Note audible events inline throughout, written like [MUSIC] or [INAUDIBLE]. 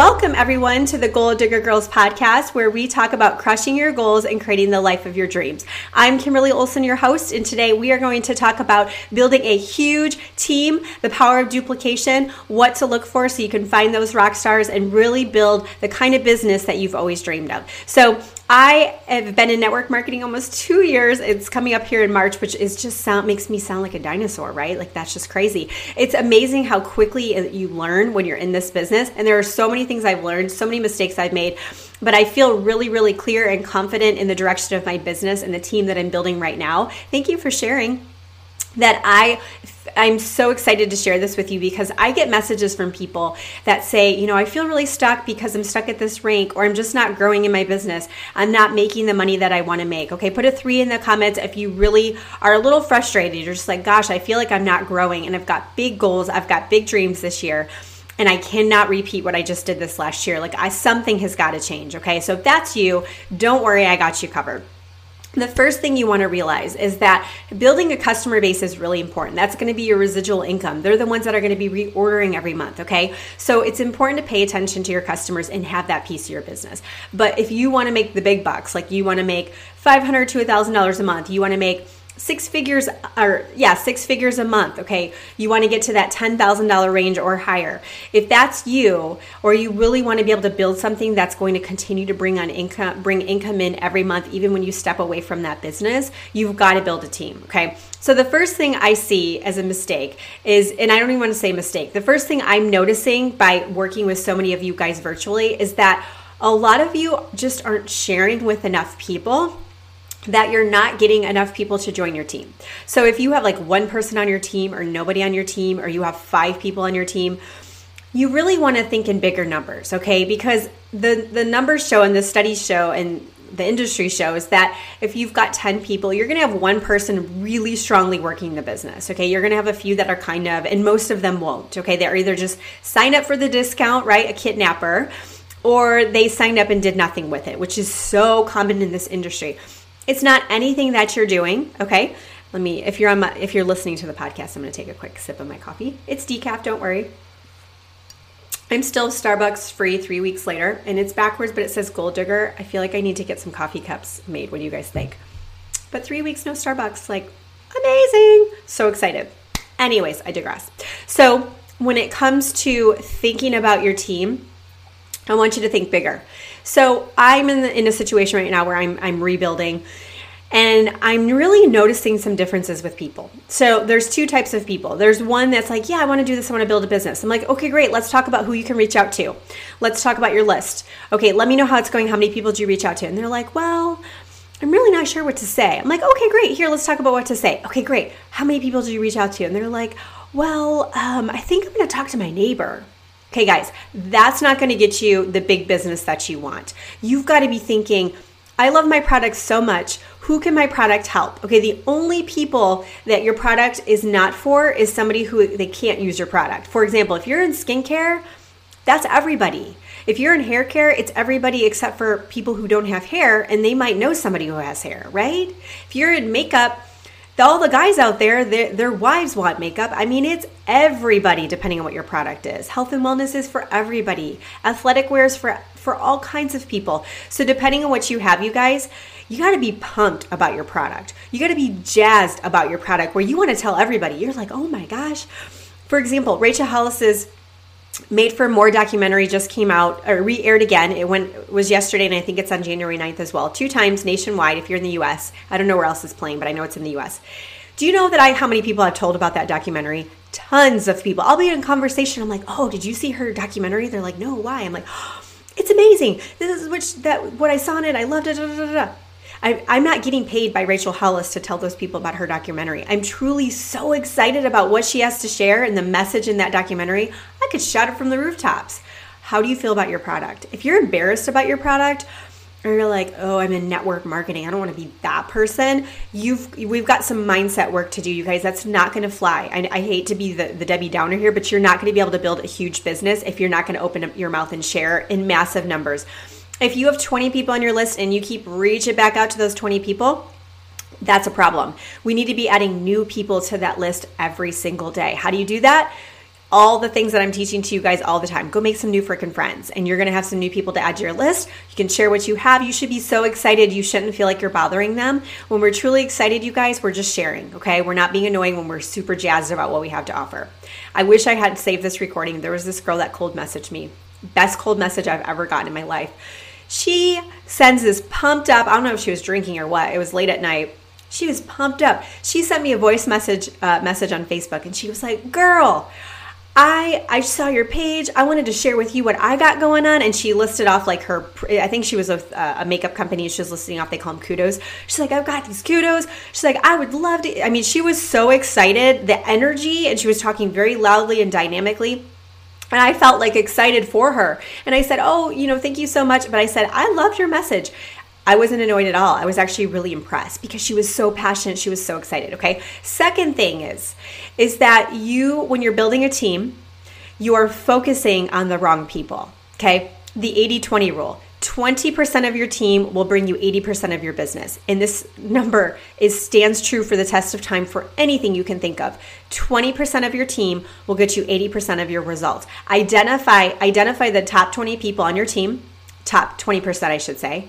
Welcome, everyone, to the Goal Digger Girls podcast, where we talk about crushing your goals and creating the life of your dreams. I'm Kimberly Olson, your host, and today we are going to talk about building a huge team, the power of duplication, what to look for so you can find those rock stars and really build the kind of business that you've always dreamed of. So, I have been in network marketing almost two years. It's coming up here in March, which is just sound makes me sound like a dinosaur, right? Like that's just crazy. It's amazing how quickly uh, you learn when you're in this business. And there are so many things I've learned, so many mistakes I've made, but I feel really, really clear and confident in the direction of my business and the team that I'm building right now. Thank you for sharing that I I'm so excited to share this with you because I get messages from people that say, you know, I feel really stuck because I'm stuck at this rank or I'm just not growing in my business. I'm not making the money that I want to make. Okay, put a 3 in the comments if you really are a little frustrated. You're just like, gosh, I feel like I'm not growing and I've got big goals. I've got big dreams this year and I cannot repeat what I just did this last year. Like I something has got to change, okay? So if that's you, don't worry, I got you covered the first thing you want to realize is that building a customer base is really important. That's going to be your residual income. They're the ones that are going to be reordering every month, okay? So it's important to pay attention to your customers and have that piece of your business. But if you want to make the big bucks, like you want to make 500 to $1,000 a month, you want to make six figures or yeah six figures a month okay? You want to get to that $10000 range or higher. If that's you or you really want to be able to build something that's going to continue to bring on income bring income in every month even when you step away from that business you've got to build a team okay? So the first thing i see as a mistake is and i don't even want to say mistake the first thing i'm noticing by working with so many of you guys virtually is that a lot of you just aren't sharing with enough people that you're not getting enough people to join your team. So if you have like one person on your team or nobody on your team or you have 5 people on your team, you really want to think in bigger numbers, okay? Because the the numbers show and the studies show and the industry shows that if you've got 10 people, you're going to have one person really strongly working the business. Okay. You're going to have a few that are kind of, and most of them won't. Okay. They're either just sign up for the discount, right? A kidnapper, or they signed up and did nothing with it, which is so common in this industry. It's not anything that you're doing, okay? Let me if you're on my, if you're listening to the podcast, I'm going to take a quick sip of my coffee. It's decaf, don't worry. I'm still Starbucks free 3 weeks later and it's backwards but it says goal digger. I feel like I need to get some coffee cups made. What do you guys think? But 3 weeks no Starbucks like amazing. So excited. Anyways, I digress. So, when it comes to thinking about your team, I want you to think bigger. So I'm in, the, in a situation right now where I'm, I'm rebuilding and I'm really noticing some differences with people. So there's two types of people. There's one that's like, yeah, I want to do this. I want to build a business. I'm like, okay, great. Let's talk about who you can reach out to. Let's talk about your list. Okay, let me know how it's going. How many people do you reach out to? And they're like, well, I'm really not sure what to say. I'm like, okay, great. Here, let's talk about what to say. Okay, great. How many people do you reach out to? And they're like, well, um, I think I'm going to talk to my neighbor. Okay, guys, that's not going to get you the big business that you want. You've got to be thinking, I love my product so much. Who can my product help? Okay, the only people that your product is not for is somebody who they can't use your product. For example, if you're in skincare, that's everybody. If you're in hair care, it's everybody except for people who don't have hair and they might know somebody who has hair, right? If you're in makeup, all the guys out there, their, wives want makeup. I mean, it's everybody depending on what your product is. Health and wellness is for everybody. Athletic wear is for for all kinds of people. So depending on what you have, you guys, you got to be pumped about your product. You got to be jazzed about your product where you want to tell everybody. You're like, "Oh my gosh." For example, Rachel Hollis's Made for More documentary just came out or re-aired again. It went was yesterday and I think it's on January 9th as well. Two times nationwide if you're in the US. I don't know where else it's playing, but I know it's in the US. Do you know that I how many people I've told about that documentary? Tons of people. I'll be in conversation. I'm like, "Oh, did you see her documentary?" They're like, "No, why?" I'm like, oh, [GASPS] "It's amazing. This is which that what I saw in it. I loved it." Da, da, da, I, I'm not getting paid by Rachel Hollis to tell those people about her documentary. I'm truly so excited about what she has to share and the message in that documentary. I could shout it from the rooftops. How do you feel about your product? If you're embarrassed about your product, or you're like, oh, I'm in network marketing. I don't want to be that person. You've we've got some mindset work to do, you guys. That's not going to fly. I, I, hate to be the, the Debbie Downer here, but you're not going to be able to build a huge business if you're not going to open up your mouth and share in massive numbers. If you have 20 people on your list and you keep reaching back out to those 20 people, that's a problem. We need to be adding new people to that list every single day. How do you do that? all the things that I'm teaching to you guys all the time. Go make some new freaking friends and you're to have some new people to add to your list. You can share what you have. You should be so excited. You shouldn't feel like you're bothering them. When we're truly excited, you guys, we're just sharing, okay? We're not being annoying when we're super jazzed about what we have to offer. I wish I had saved this recording. There was this girl that cold messaged me. Best cold message I've ever gotten in my life. She sends this pumped up, I don't know if she was drinking or what. It was late at night. She was pumped up. She sent me a voice message uh, message on Facebook and she was like, "Girl, I I saw your page. I wanted to share with you what I got going on." And she listed off like her. I think she was with a makeup company. She was listing off. They call them kudos. She's like, "I've got these kudos." She's like, "I would love to." I mean, she was so excited. The energy, and she was talking very loudly and dynamically. And I felt like excited for her. And I said, Oh, you know, thank you so much. But I said, I loved your message. I wasn't annoyed at all. I was actually really impressed because she was so passionate. She was so excited. Okay. Second thing is, is that you, when you're building a team, you are focusing on the wrong people. Okay. The 80 20 rule. 20% of your team will bring you 80% of your business. And this number is stands true for the test of time for anything you can think of. 20% of your team will get you 80% of your results. Identify identify the top 20 people on your team, top 20% I should say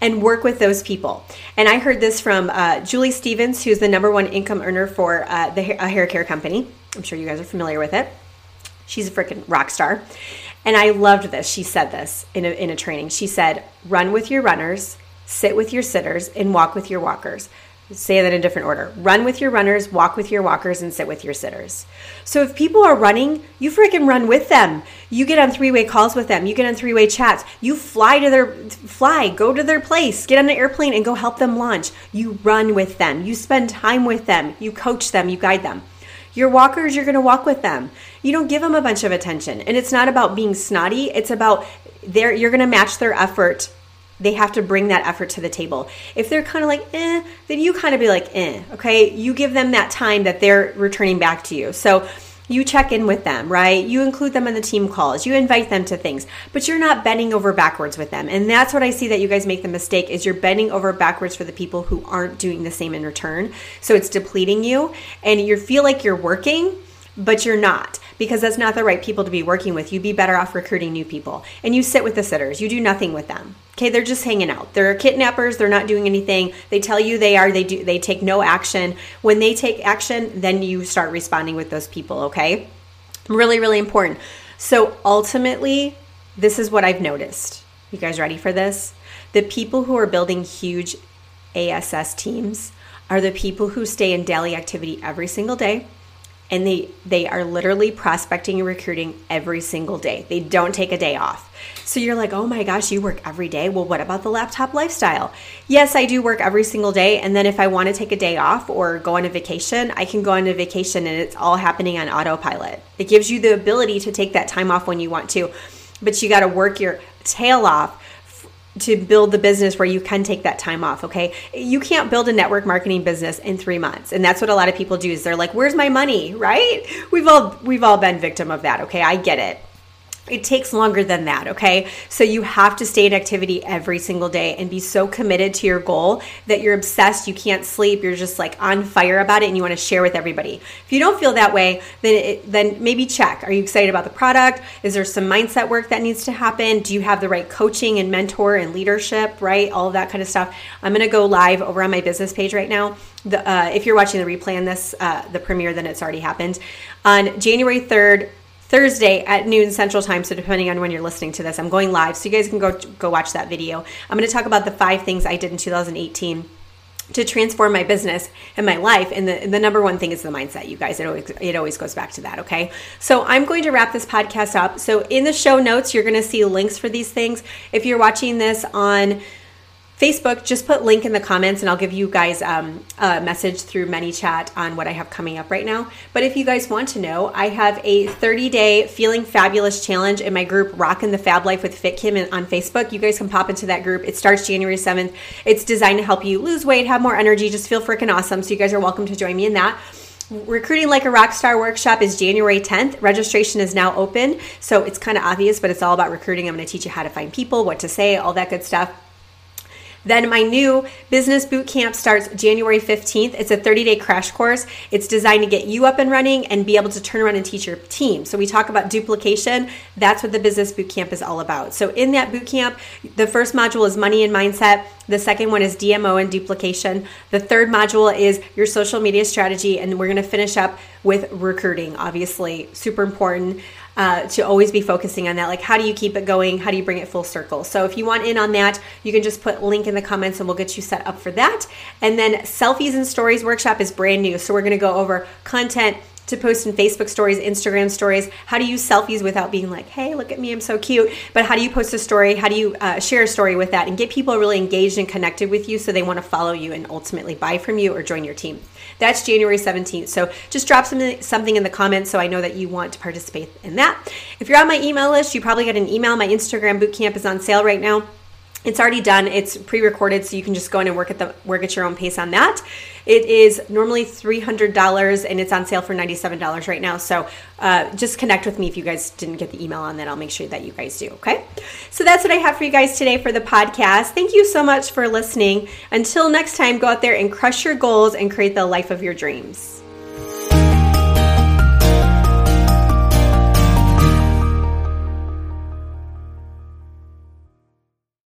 and work with those people. And I heard this from uh, Julie Stevens, who's the number one income earner for uh, the hair care company. I'm sure you guys are familiar with it. She's a freaking rock star. And I loved this. She said this in a, in a training. She said, run with your runners, sit with your sitters, and walk with your walkers say that in different order. Run with your runners, walk with your walkers, and sit with your sitters. So if people are running, you freaking run with them. You get on three-way calls with them. You get on three-way chats. You fly to their fly, go to their place, get on an airplane and go help them launch. You run with them. You spend time with them. You coach them, you guide them. Your walkers, you're going to walk with them. You don't give them a bunch of attention. And it's not about being snotty, it's about their you're going to match their effort they have to bring that effort to the table. If they're kind of like, eh, then you kind of be like, eh, okay? You give them that time that they're returning back to you. So you check in with them, right? You include them in the team calls. You invite them to things, but you're not bending over backwards with them. And that's what I see that you guys make the mistake is you're bending over backwards for the people who aren't doing the same in return. So it's depleting you and you feel like you're working, but you're not because that's not the right people to be working with. You'd be better off recruiting new people. And you sit with the sitters, you do nothing with them. Okay, they're just hanging out. They're kidnappers, they're not doing anything. They tell you they are, they do they take no action. When they take action, then you start responding with those people, okay? Really, really important. So ultimately, this is what I've noticed. You guys ready for this? The people who are building huge ASS teams are the people who stay in daily activity every single day and they they are literally prospecting and recruiting every single day. They don't take a day off. So you're like, "Oh my gosh, you work every day." Well, what about the laptop lifestyle? Yes, I do work every single day, and then if I want to take a day off or go on a vacation, I can go on a vacation and it's all happening on autopilot. It gives you the ability to take that time off when you want to. But you got to work your tail off to build the business where you can take that time off okay? You can't build a network marketing business in three months and that's what a lot of people do is they're like where's my money? Right? We've all we've all been victim of that okay? I get it it takes longer than that, okay? So you have to stay in activity every single day and be so committed to your goal that you're obsessed, you can't sleep, you're just like on fire about it and you want to share with everybody. If you don't feel that way, then it, then maybe check. Are you excited about the product? Is there some mindset work that needs to happen? Do you have the right coaching and mentor and leadership, right? All of that kind of stuff. I'm going to go live over on my business page right now. The, uh, if you're watching the replay on this, uh, the premiere, then it's already happened. On January 3rd, Thursday at noon Central Time. So depending on when you're listening to this, I'm going live, so you guys can go go watch that video. I'm going to talk about the five things I did in 2018 to transform my business and my life and the, the number one thing is the mindset you guys it always, it always goes back to that okay so i'm going to wrap this podcast up so in the show notes you're going to see links for these things if you're watching this on Facebook, just put link in the comments and I'll give you guys um, a message through ManyChat on what I have coming up right now. But if you guys want to know, I have a 30 day feeling fabulous challenge in my group, Rockin' the Fab Life with Fit Kim on Facebook. You guys can pop into that group. It starts January 7th. It's designed to help you lose weight, have more energy, just feel freaking awesome. So you guys are welcome to join me in that. Recruiting Like a Rockstar workshop is January 10th. Registration is now open. So it's kind of obvious, but it's all about recruiting. I'm going to teach you how to find people, what to say, all that good stuff. Then my new business boot camp starts January 15th. It's a 30 day crash course. It's designed to get you up and running and be able to turn around and teach your team. So we talk about duplication. That's what the business boot camp is all about. So in that boot camp, the first module is money and mindset. The second one is DMO and duplication. The third module is your social media strategy. And we're going to finish up with recruiting, obviously, super important uh, to always be focusing on that. Like, how do you keep it going? How do you bring it full circle? So, if you want in on that, you can just put link in the comments and we'll get you set up for that. And then, selfies and stories workshop is brand new. So, we're going to go over content to post in Facebook stories, Instagram stories. How do you selfies without being like, hey, look at me, I'm so cute? But how do you post a story? How do you uh, share a story with that and get people really engaged and connected with you so they want to follow you and ultimately buy from you or join your team? That's January 17th. So just drop something, something in the comments so I know that you want to participate in that. If you're on my email list, you probably got an email. My Instagram bootcamp is on sale right now. It's already done. It's pre-recorded, so you can just go in and work at the work at your own pace on that. It is normally three hundred dollars, and it's on sale for ninety-seven dollars right now. So uh, just connect with me if you guys didn't get the email on that. I'll make sure that you guys do. Okay. So that's what I have for you guys today for the podcast. Thank you so much for listening. Until next time, go out there and crush your goals and create the life of your dreams.